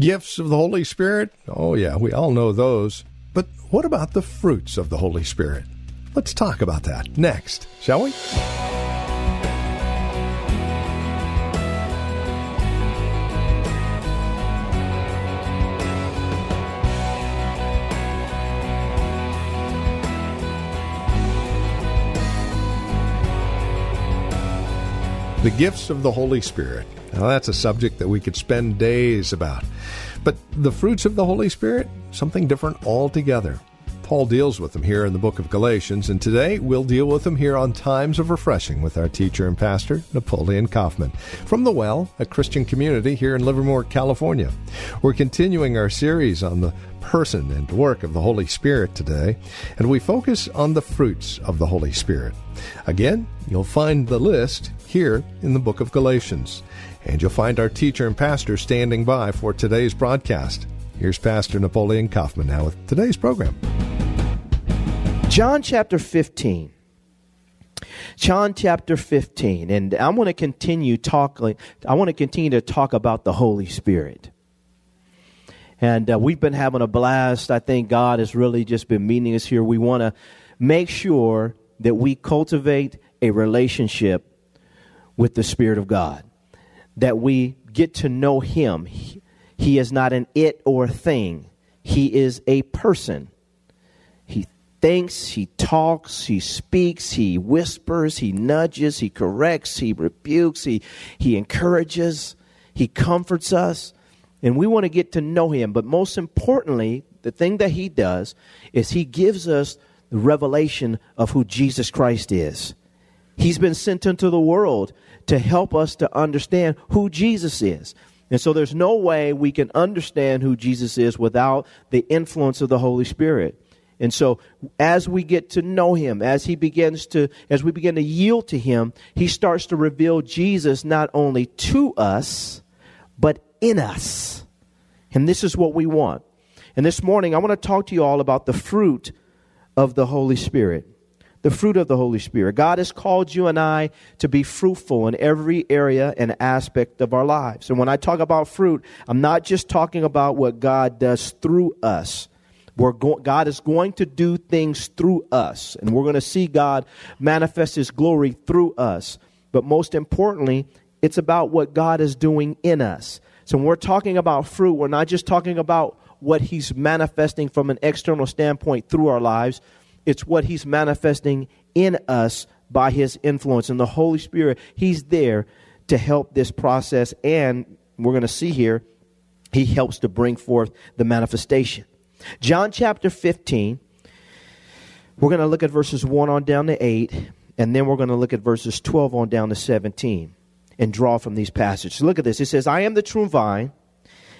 Gifts of the Holy Spirit? Oh, yeah, we all know those. But what about the fruits of the Holy Spirit? Let's talk about that next, shall we? The gifts of the Holy Spirit. Now, that's a subject that we could spend days about. But the fruits of the Holy Spirit, something different altogether. Paul deals with them here in the book of Galatians, and today we'll deal with them here on Times of Refreshing with our teacher and pastor, Napoleon Kaufman, from The Well, a Christian community here in Livermore, California. We're continuing our series on the person and work of the Holy Spirit today, and we focus on the fruits of the Holy Spirit. Again, you'll find the list here in the book of Galatians, and you'll find our teacher and pastor standing by for today's broadcast. Here's Pastor Napoleon Kaufman now with today's program. John chapter 15. John chapter 15. And I want to continue talking, I want to continue to talk about the Holy Spirit. And uh, we've been having a blast. I think God has really just been meeting us here. We want to make sure that we cultivate a relationship with the Spirit of God, that we get to know Him. He, he is not an it or thing, He is a person He thinks, he talks, he speaks, he whispers, he nudges, he corrects, he rebukes, he, he encourages, he comforts us. And we want to get to know him. But most importantly, the thing that he does is he gives us the revelation of who Jesus Christ is. He's been sent into the world to help us to understand who Jesus is. And so there's no way we can understand who Jesus is without the influence of the Holy Spirit. And so as we get to know him, as he begins to, as we begin to yield to him, he starts to reveal Jesus not only to us, but in us. And this is what we want. And this morning, I want to talk to you all about the fruit of the Holy Spirit. The fruit of the Holy Spirit. God has called you and I to be fruitful in every area and aspect of our lives. And when I talk about fruit, I'm not just talking about what God does through us. We're go- God is going to do things through us, and we're going to see God manifest His glory through us. But most importantly, it's about what God is doing in us. So when we're talking about fruit, we're not just talking about what He's manifesting from an external standpoint through our lives, it's what He's manifesting in us by His influence. And the Holy Spirit, He's there to help this process, and we're going to see here, He helps to bring forth the manifestation. John chapter 15, we're going to look at verses 1 on down to 8, and then we're going to look at verses 12 on down to 17 and draw from these passages. Look at this. It says, I am the true vine.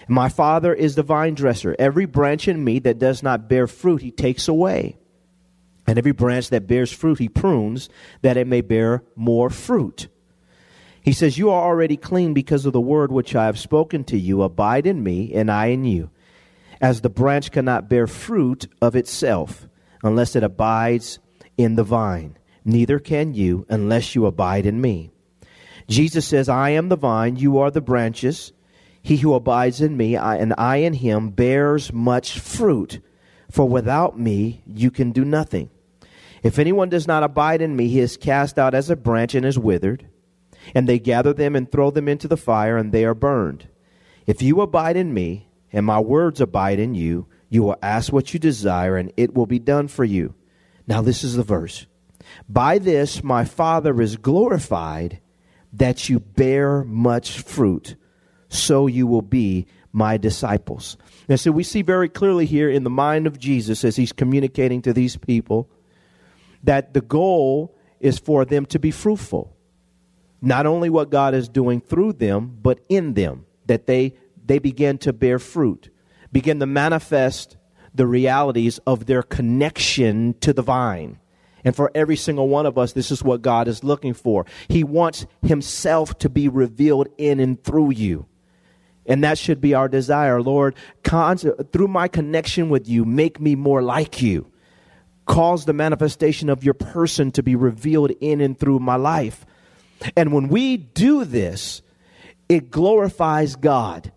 My Father is the vine dresser. Every branch in me that does not bear fruit, he takes away. And every branch that bears fruit, he prunes, that it may bear more fruit. He says, You are already clean because of the word which I have spoken to you. Abide in me, and I in you as the branch cannot bear fruit of itself unless it abides in the vine. Neither can you unless you abide in me. Jesus says, I am the vine, you are the branches. He who abides in me I, and I in him bears much fruit, for without me you can do nothing. If anyone does not abide in me, he is cast out as a branch and is withered, and they gather them and throw them into the fire, and they are burned. If you abide in me, and my words abide in you, you will ask what you desire, and it will be done for you. Now, this is the verse. By this my Father is glorified, that you bear much fruit, so you will be my disciples. And so we see very clearly here in the mind of Jesus as he's communicating to these people that the goal is for them to be fruitful. Not only what God is doing through them, but in them, that they they begin to bear fruit, begin to manifest the realities of their connection to the vine. And for every single one of us, this is what God is looking for. He wants Himself to be revealed in and through you. And that should be our desire. Lord, through my connection with you, make me more like you. Cause the manifestation of your person to be revealed in and through my life. And when we do this, it glorifies God.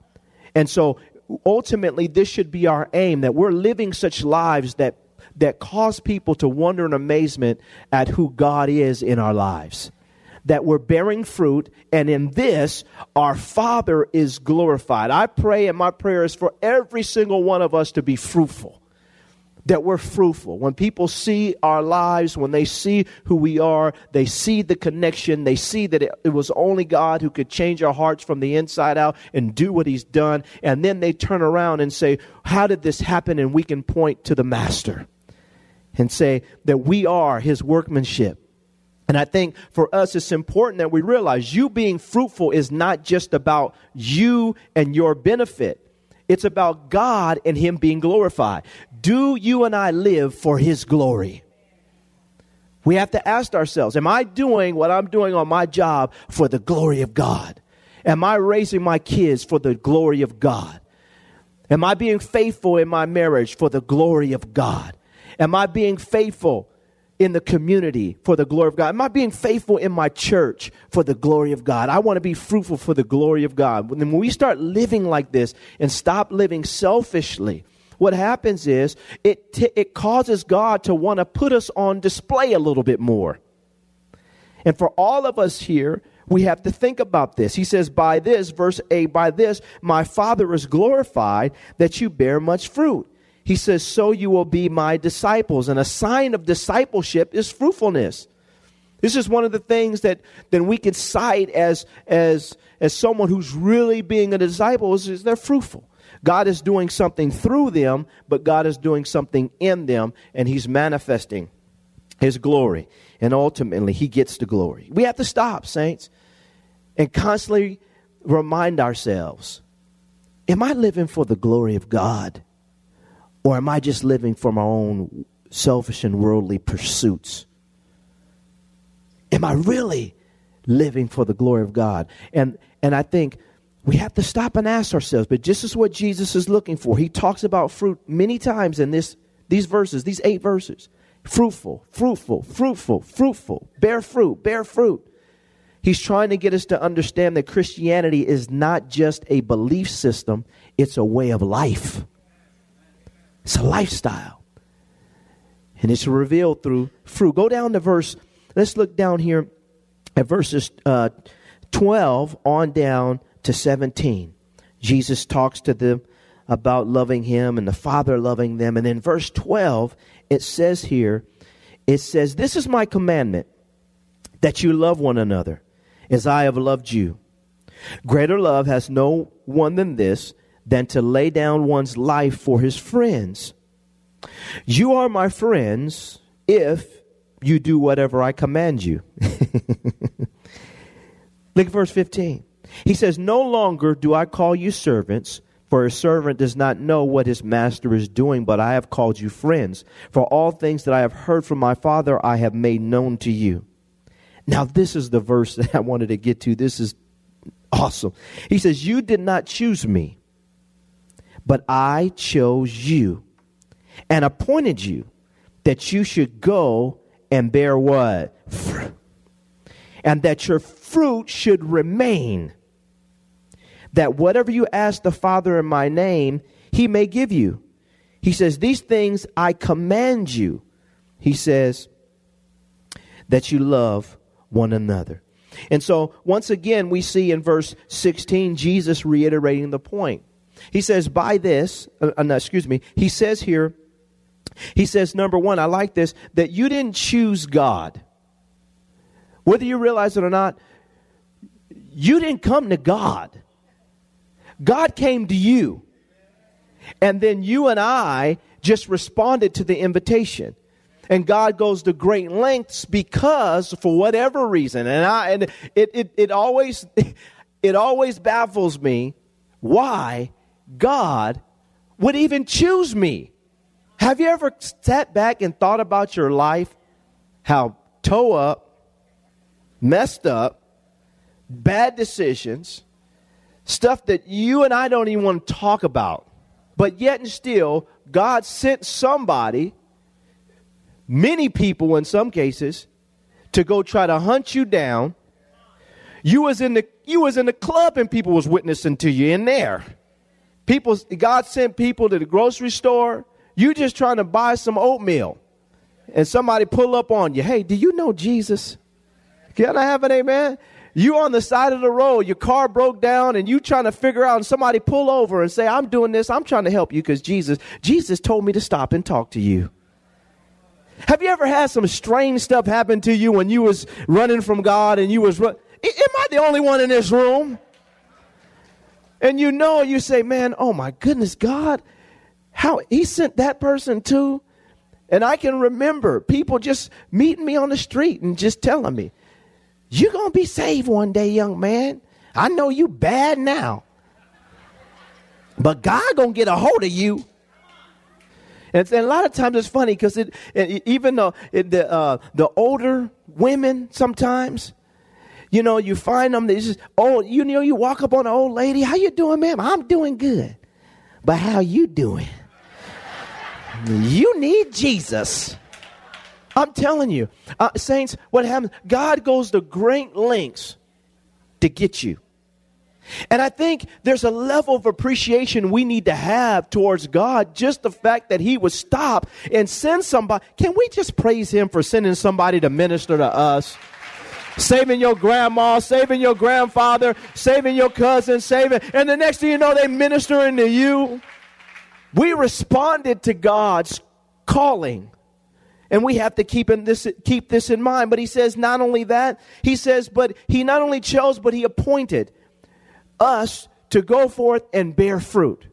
And so ultimately, this should be our aim that we're living such lives that, that cause people to wonder in amazement at who God is in our lives that we're bearing fruit, and in this, our Father is glorified. I pray, and my prayer is for every single one of us to be fruitful. That we're fruitful. When people see our lives, when they see who we are, they see the connection, they see that it, it was only God who could change our hearts from the inside out and do what He's done. And then they turn around and say, How did this happen? And we can point to the Master and say that we are His workmanship and I think for us, it's important that we realize you being fruitful is not just about you and your benefit. It's about God and Him being glorified. Do you and I live for His glory? We have to ask ourselves Am I doing what I'm doing on my job for the glory of God? Am I raising my kids for the glory of God? Am I being faithful in my marriage for the glory of God? Am I being faithful in the community for the glory of God? Am I being faithful in my church for the glory of God? I want to be fruitful for the glory of God. When we start living like this and stop living selfishly, what happens is it, t- it causes God to want to put us on display a little bit more. And for all of us here, we have to think about this. He says, By this, verse 8, by this, my Father is glorified that you bear much fruit he says, So you will be my disciples. And a sign of discipleship is fruitfulness. This is one of the things that then we can cite as, as, as someone who's really being a disciple is, is they're fruitful. God is doing something through them, but God is doing something in them, and He's manifesting His glory. And ultimately, He gets the glory. We have to stop, saints, and constantly remind ourselves Am I living for the glory of God? Or am I just living for my own selfish and worldly pursuits? Am I really living for the glory of God? And, and I think we have to stop and ask ourselves, but this is what Jesus is looking for. He talks about fruit many times in this, these verses, these eight verses. Fruitful, fruitful, fruitful, fruitful, bear fruit, bear fruit. He's trying to get us to understand that Christianity is not just a belief system, it's a way of life. It's a lifestyle. And it's revealed through fruit. Go down to verse, let's look down here at verses uh, 12 on down to 17. Jesus talks to them about loving him and the Father loving them. And then verse 12, it says here, it says, This is my commandment, that you love one another as I have loved you. Greater love has no one than this than to lay down one's life for his friends. You are my friends if you do whatever I command you. Look at verse 15. He says, No longer do I call you servants, for a servant does not know what his master is doing, but I have called you friends. For all things that I have heard from my Father, I have made known to you. Now, this is the verse that I wanted to get to. This is awesome. He says, You did not choose me but I chose you and appointed you that you should go and bear what? Fruit. And that your fruit should remain. That whatever you ask the Father in my name, he may give you. He says, These things I command you. He says, that you love one another. And so, once again, we see in verse 16 Jesus reiterating the point. He says, by this, uh, uh, no, excuse me, he says here, he says, number one, I like this, that you didn't choose God. Whether you realize it or not, you didn't come to God. God came to you. And then you and I just responded to the invitation. And God goes to great lengths because for whatever reason, and I and it, it, it always it always baffles me why God would even choose me. Have you ever sat back and thought about your life? How toe up, messed up, bad decisions, stuff that you and I don't even want to talk about. But yet and still, God sent somebody, many people in some cases, to go try to hunt you down. You was in the you was in the club and people was witnessing to you in there. People God sent people to the grocery store. You just trying to buy some oatmeal. And somebody pull up on you. Hey, do you know Jesus? Can I have an amen? You on the side of the road, your car broke down, and you trying to figure out, and somebody pull over and say, I'm doing this, I'm trying to help you because Jesus, Jesus told me to stop and talk to you. Have you ever had some strange stuff happen to you when you was running from God and you was run- Am I the only one in this room? And you know, you say, man, oh my goodness, God, how he sent that person too. And I can remember people just meeting me on the street and just telling me, you're going to be saved one day, young man. I know you bad now. But God going to get a hold of you. And, a lot of times it's funny because it, it, even though it, the, uh, the older women sometimes, you know, you find them, they just, oh, you know, you walk up on an old lady, how you doing, ma'am? I'm doing good. But how you doing? you need Jesus. I'm telling you, uh, saints, what happens? God goes to great lengths to get you. And I think there's a level of appreciation we need to have towards God. Just the fact that He would stop and send somebody. Can we just praise Him for sending somebody to minister to us? Saving your grandma, saving your grandfather, saving your cousin, saving, and the next thing you know, they ministering to you. We responded to God's calling. And we have to keep, in this, keep this in mind. But he says not only that, he says, but he not only chose, but he appointed us to go forth and bear fruit.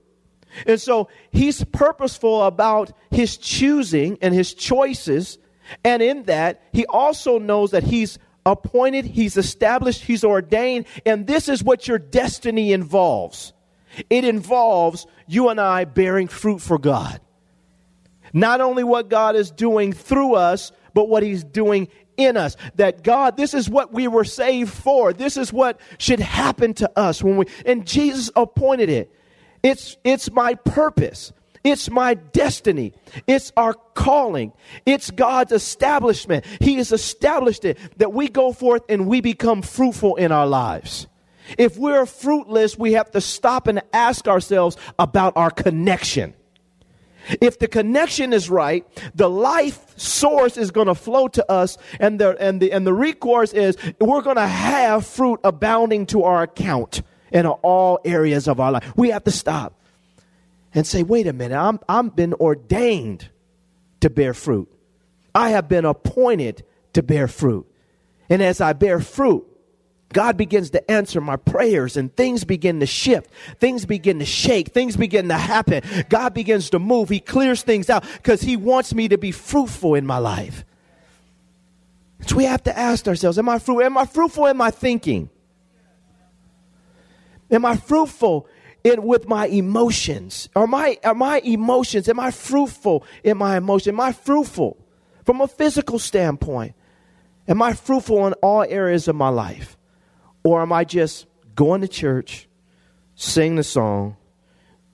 And so he's purposeful about his choosing and his choices. And in that, he also knows that he's appointed, he's established, he's ordained. And this is what your destiny involves it involves you and I bearing fruit for God. Not only what God is doing through us, but what He's doing in us. That God, this is what we were saved for. This is what should happen to us when we, and Jesus appointed it. It's, it's my purpose. It's my destiny. It's our calling. It's God's establishment. He has established it that we go forth and we become fruitful in our lives. If we're fruitless, we have to stop and ask ourselves about our connection. If the connection is right, the life source is going to flow to us, and the, and, the, and the recourse is we're going to have fruit abounding to our account in all areas of our life. We have to stop and say, wait a minute, I'm, I'm been ordained to bear fruit. I have been appointed to bear fruit. And as I bear fruit, God begins to answer my prayers and things begin to shift. Things begin to shake. Things begin to happen. God begins to move. He clears things out because He wants me to be fruitful in my life. So we have to ask ourselves, am I fruitful? Am I fruitful in my thinking? Am I fruitful in with my emotions? Are my, are my emotions, am I fruitful in my emotions? Am I fruitful from a physical standpoint? Am I fruitful in all areas of my life? Or am I just going to church, sing the song,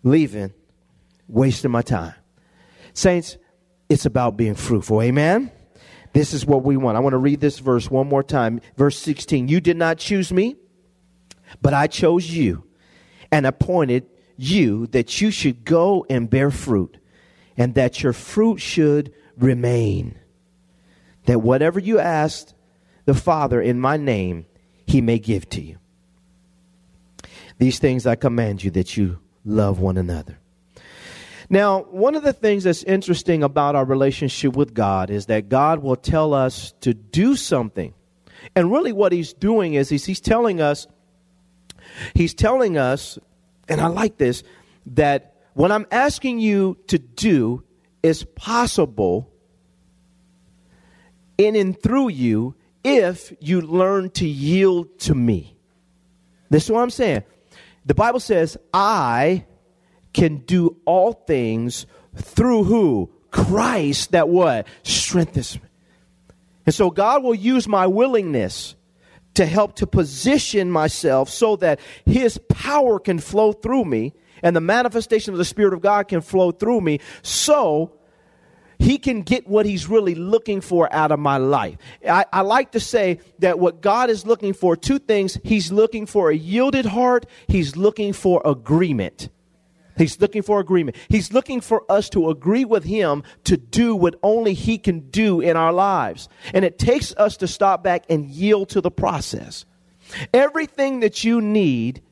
leaving, wasting my time? Saints, it's about being fruitful. Amen? This is what we want. I want to read this verse one more time. Verse 16. You did not choose me, but I chose you and appointed you that you should go and bear fruit, and that your fruit should remain. That whatever you asked the Father in my name, he may give to you. These things I command you that you love one another. Now, one of the things that's interesting about our relationship with God is that God will tell us to do something. And really, what He's doing is he's, he's telling us, He's telling us, and I like this, that what I'm asking you to do is possible in and through you if you learn to yield to me. This is what I'm saying. the Bible says, I can do all things through who? Christ that what? Strengthens me. And so God will use my willingness to help to position myself so that his power can flow through me and the manifestation of the Spirit of God can flow through me so he can get what he's really looking for out of my life. I, I, like to say that what God is looking for, two things. He's looking for a yielded heart, he's looking for agreement. He's looking for agreement. He's looking for us to agree with him to do what only he can do in our lives. And it takes us to stop back and yield to the process. Everything that you need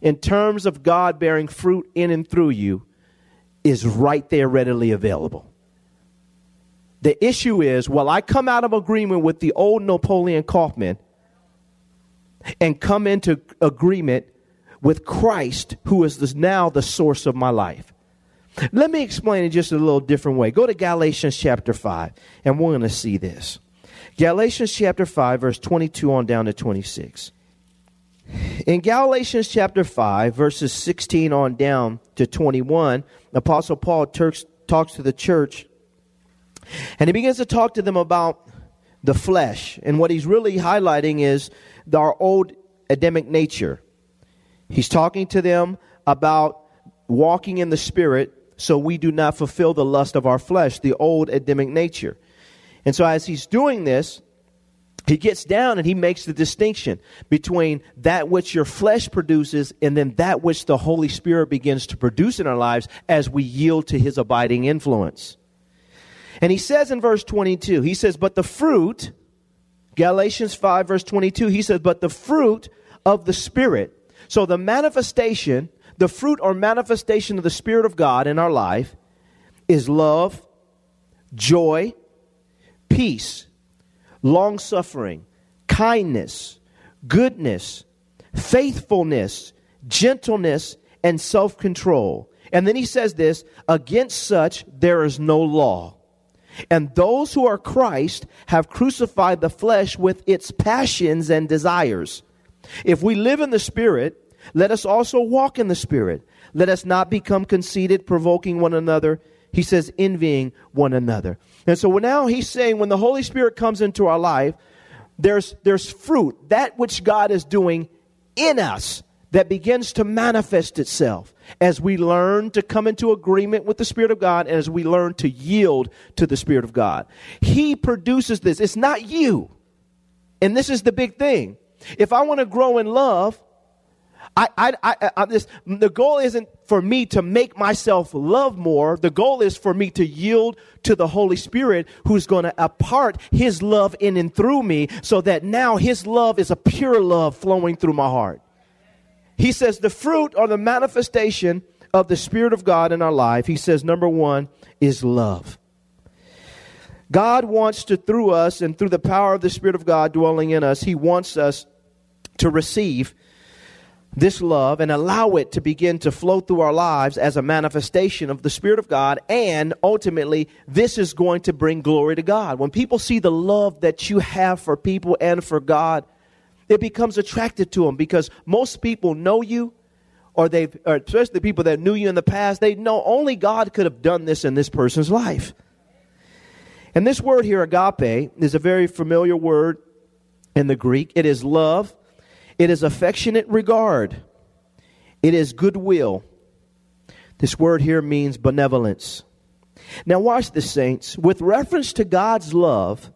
in terms of God bearing fruit in and through you is right there readily available. The issue is, well, I come out of agreement with the old Napoleon Kaufman and come into agreement with Christ, who is this, now the source of my life. Let me explain it just a little different way. Go to Galatians chapter 5, and we're going to see this. Galatians chapter 5, verse 22 on down to 26. In Galatians chapter 5, verses 16 on down to 21, Apostle Paul talks to the church and he begins to talk to them about the flesh. And what he's really highlighting is our old Adamic nature. He's talking to them about walking in the Spirit so we do not fulfill the lust of our flesh, the old Adamic nature. And so as he's doing this, he gets down and he makes the distinction between that which your flesh produces and then that which the Holy Spirit begins to produce in our lives as we yield to his abiding influence. And he says in verse 22, he says, But the fruit, Galatians 5, verse 22, he says, But the fruit of the Spirit. So the manifestation, the fruit or manifestation of the Spirit of God in our life is love, joy, peace, long suffering, kindness, goodness, faithfulness, gentleness, and self control. And then he says this against such there is no law. And those who are Christ have crucified the flesh with its passions and desires. If we live in the Spirit, let us also walk in the Spirit. Let us not become conceited, provoking one another. He says, envying one another. And so now he's saying when the Holy Spirit comes into our life, there's, there's fruit, that which God is doing in us that begins to manifest itself as we learn to come into agreement with the Spirit of God and as we learn to yield to the Spirit of God. He produces this. It's not you. And this is the big thing. If I want to grow in love, I, I, I, I, this, the goal isn't for me to make myself love more. The goal is for me to yield to the Holy Spirit who's going to impart His love in and through me so that now His love is a pure love flowing through my heart. He says the fruit or the manifestation of the Spirit of God in our life, he says, number one is love. God wants to, through us and through the power of the Spirit of God dwelling in us, he wants us to receive this love and allow it to begin to flow through our lives as a manifestation of the Spirit of God. And ultimately, this is going to bring glory to God. When people see the love that you have for people and for God, it becomes attracted to them because most people know you or they've or especially the people that knew you in the past they know only god could have done this in this person's life and this word here agape is a very familiar word in the greek it is love it is affectionate regard it is goodwill this word here means benevolence now watch this saints with reference to god's love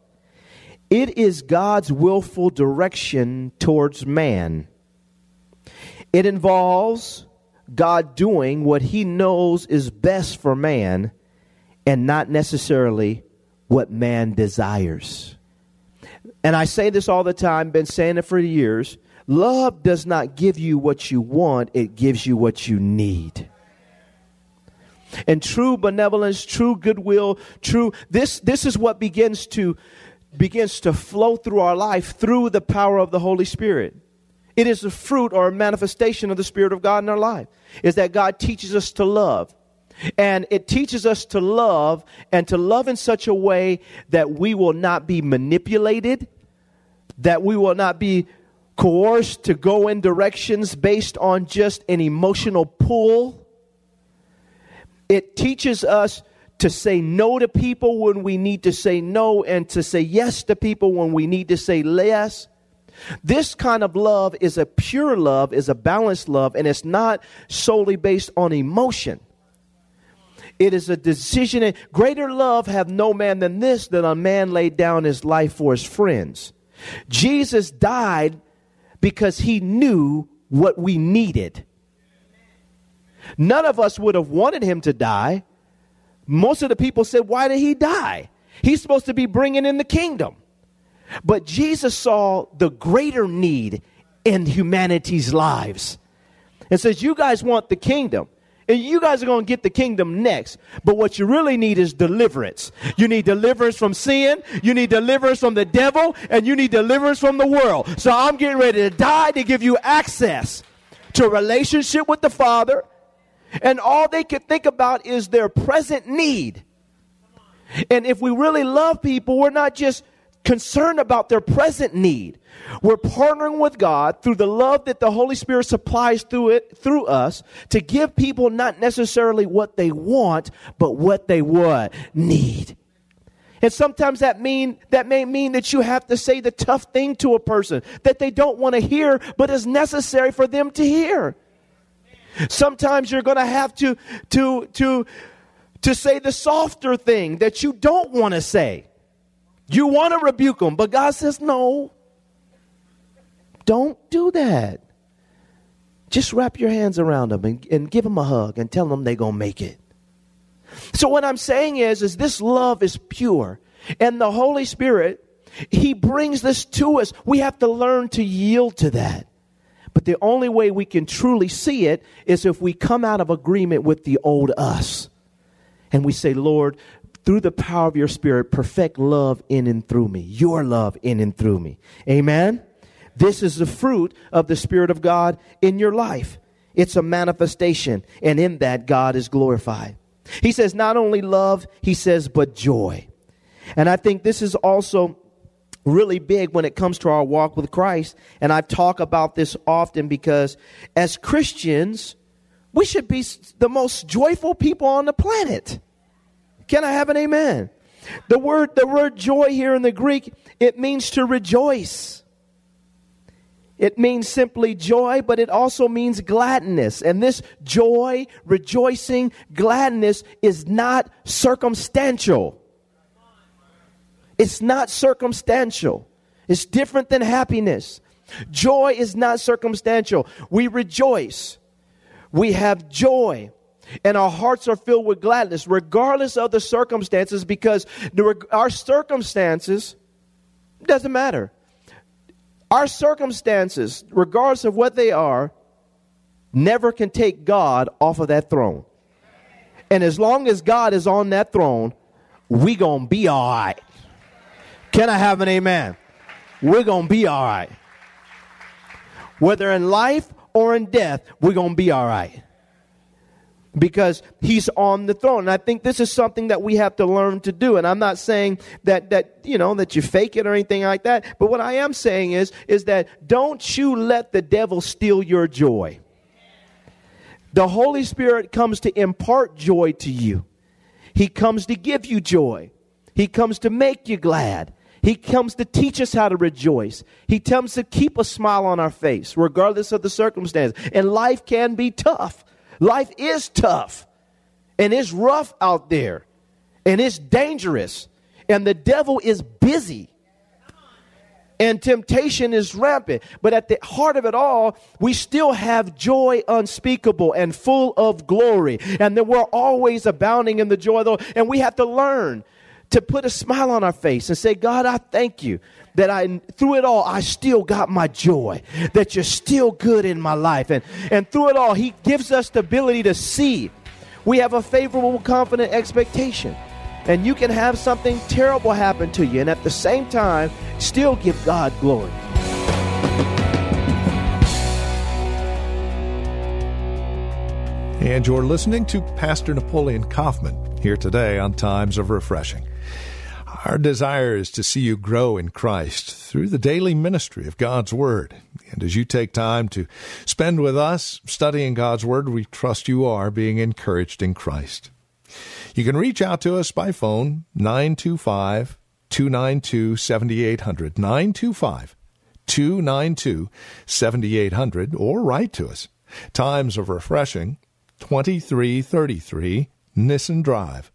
it is God's willful direction towards man. It involves God doing what he knows is best for man and not necessarily what man desires. And I say this all the time, been saying it for years. Love does not give you what you want, it gives you what you need. And true benevolence, true goodwill, true this this is what begins to begins to flow through our life through the power of the Holy Spirit. It is a fruit or a manifestation of the Spirit of God in our life. Is that God teaches us to love. And it teaches us to love and to love in such a way that we will not be manipulated, that we will not be coerced to go in directions based on just an emotional pull. It teaches us to say no to people when we need to say no and to say yes to people when we need to say yes. This kind of love is a pure love, is a balanced love, and it's not solely based on emotion. It is a decision. Greater love have no man than this, that a man laid down his life for his friends. Jesus died because he knew what we needed. None of us would have wanted him to die. Most of the people said, Why did he die? He's supposed to be bringing in the kingdom. But Jesus saw the greater need in humanity's lives and says, You guys want the kingdom. And you guys are going to get the kingdom next. But what you really need is deliverance. You need deliverance from sin. You need deliverance from the devil. And you need deliverance from the world. So I'm getting ready to die to give you access to relationship with the Father. And all they can think about is their present need. And if we really love people, we're not just concerned about their present need. We're partnering with God through the love that the Holy Spirit supplies through it through us to give people not necessarily what they want, but what they would need. And sometimes that mean that may mean that you have to say the tough thing to a person that they don't want to hear, but is necessary for them to hear. Sometimes you're going to have to to to to say the softer thing that you don't want to say you want to rebuke them, but God says, no. Don't do that. Just wrap your hands around them and, and give them a hug and tell them they're going to make it. So what I'm saying is, is this love is pure. And the Holy Spirit, He brings this to us. We have to learn to yield to that. But the only way we can truly see it is if we come out of agreement with the old us. And we say, Lord, through the power of your spirit, perfect love in and through me, your love in and through me. Amen. This is the fruit of the Spirit of God in your life. It's a manifestation, and in that, God is glorified. He says, not only love, he says, but joy. And I think this is also really big when it comes to our walk with Christ. And I talk about this often because as Christians, we should be the most joyful people on the planet. Can I have an amen? The word, the word joy here in the Greek, it means to rejoice. It means simply joy, but it also means gladness. And this joy, rejoicing, gladness is not circumstantial. It's not circumstantial. It's different than happiness. Joy is not circumstantial. We rejoice. We have joy and our hearts are filled with gladness, regardless of the circumstances, because our circumstances doesn't matter. Our circumstances, regardless of what they are, never can take God off of that throne. And as long as God is on that throne, we gonna be all right. Can I have an amen? We're gonna be all right. Whether in life or in death, we're gonna be all right because he's on the throne. And I think this is something that we have to learn to do. And I'm not saying that that you know that you fake it or anything like that. But what I am saying is is that don't you let the devil steal your joy. The Holy Spirit comes to impart joy to you. He comes to give you joy. He comes to make you glad. He comes to teach us how to rejoice. He comes to keep a smile on our face, regardless of the circumstance. And life can be tough. Life is tough and it's rough out there and it's dangerous and the devil is busy and temptation is rampant. But at the heart of it all, we still have joy unspeakable and full of glory. And that we're always abounding in the joy Lord. And we have to learn to put a smile on our face and say, God, I thank you that I, through it all, I still got my joy, that you're still good in my life. And, and through it all, He gives us the ability to see. We have a favorable, confident expectation. And you can have something terrible happen to you, and at the same time, still give God glory. And you're listening to Pastor Napoleon Kaufman here today on Times of Refreshing. Our desire is to see you grow in Christ through the daily ministry of God's Word And as you take time to spend with us studying God's Word, we trust you are being encouraged in Christ. You can reach out to us by phone, 925 292 7800. 925 292 7800, or write to us. Times of Refreshing, 2333 Nissen Drive,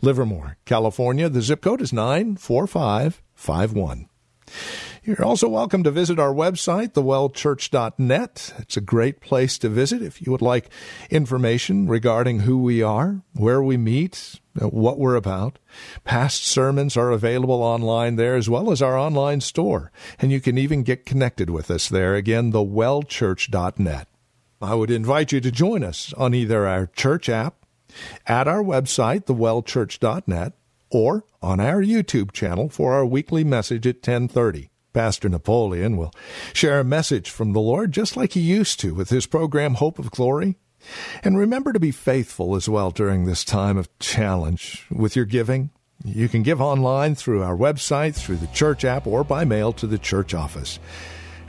Livermore, California. The zip code is 94551. You're also welcome to visit our website, thewellchurch.net. It's a great place to visit if you would like information regarding who we are, where we meet, what we're about. Past sermons are available online there as well as our online store, and you can even get connected with us there. Again, thewellchurch.net. I would invite you to join us on either our church app, at our website, thewellchurch.net, or on our YouTube channel for our weekly message at 1030. Pastor Napoleon will share a message from the Lord just like he used to with his program Hope of Glory. And remember to be faithful as well during this time of challenge with your giving. You can give online through our website, through the church app, or by mail to the church office.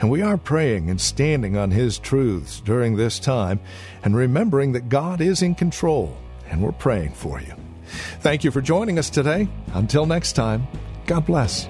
And we are praying and standing on His truths during this time and remembering that God is in control, and we're praying for you. Thank you for joining us today. Until next time, God bless.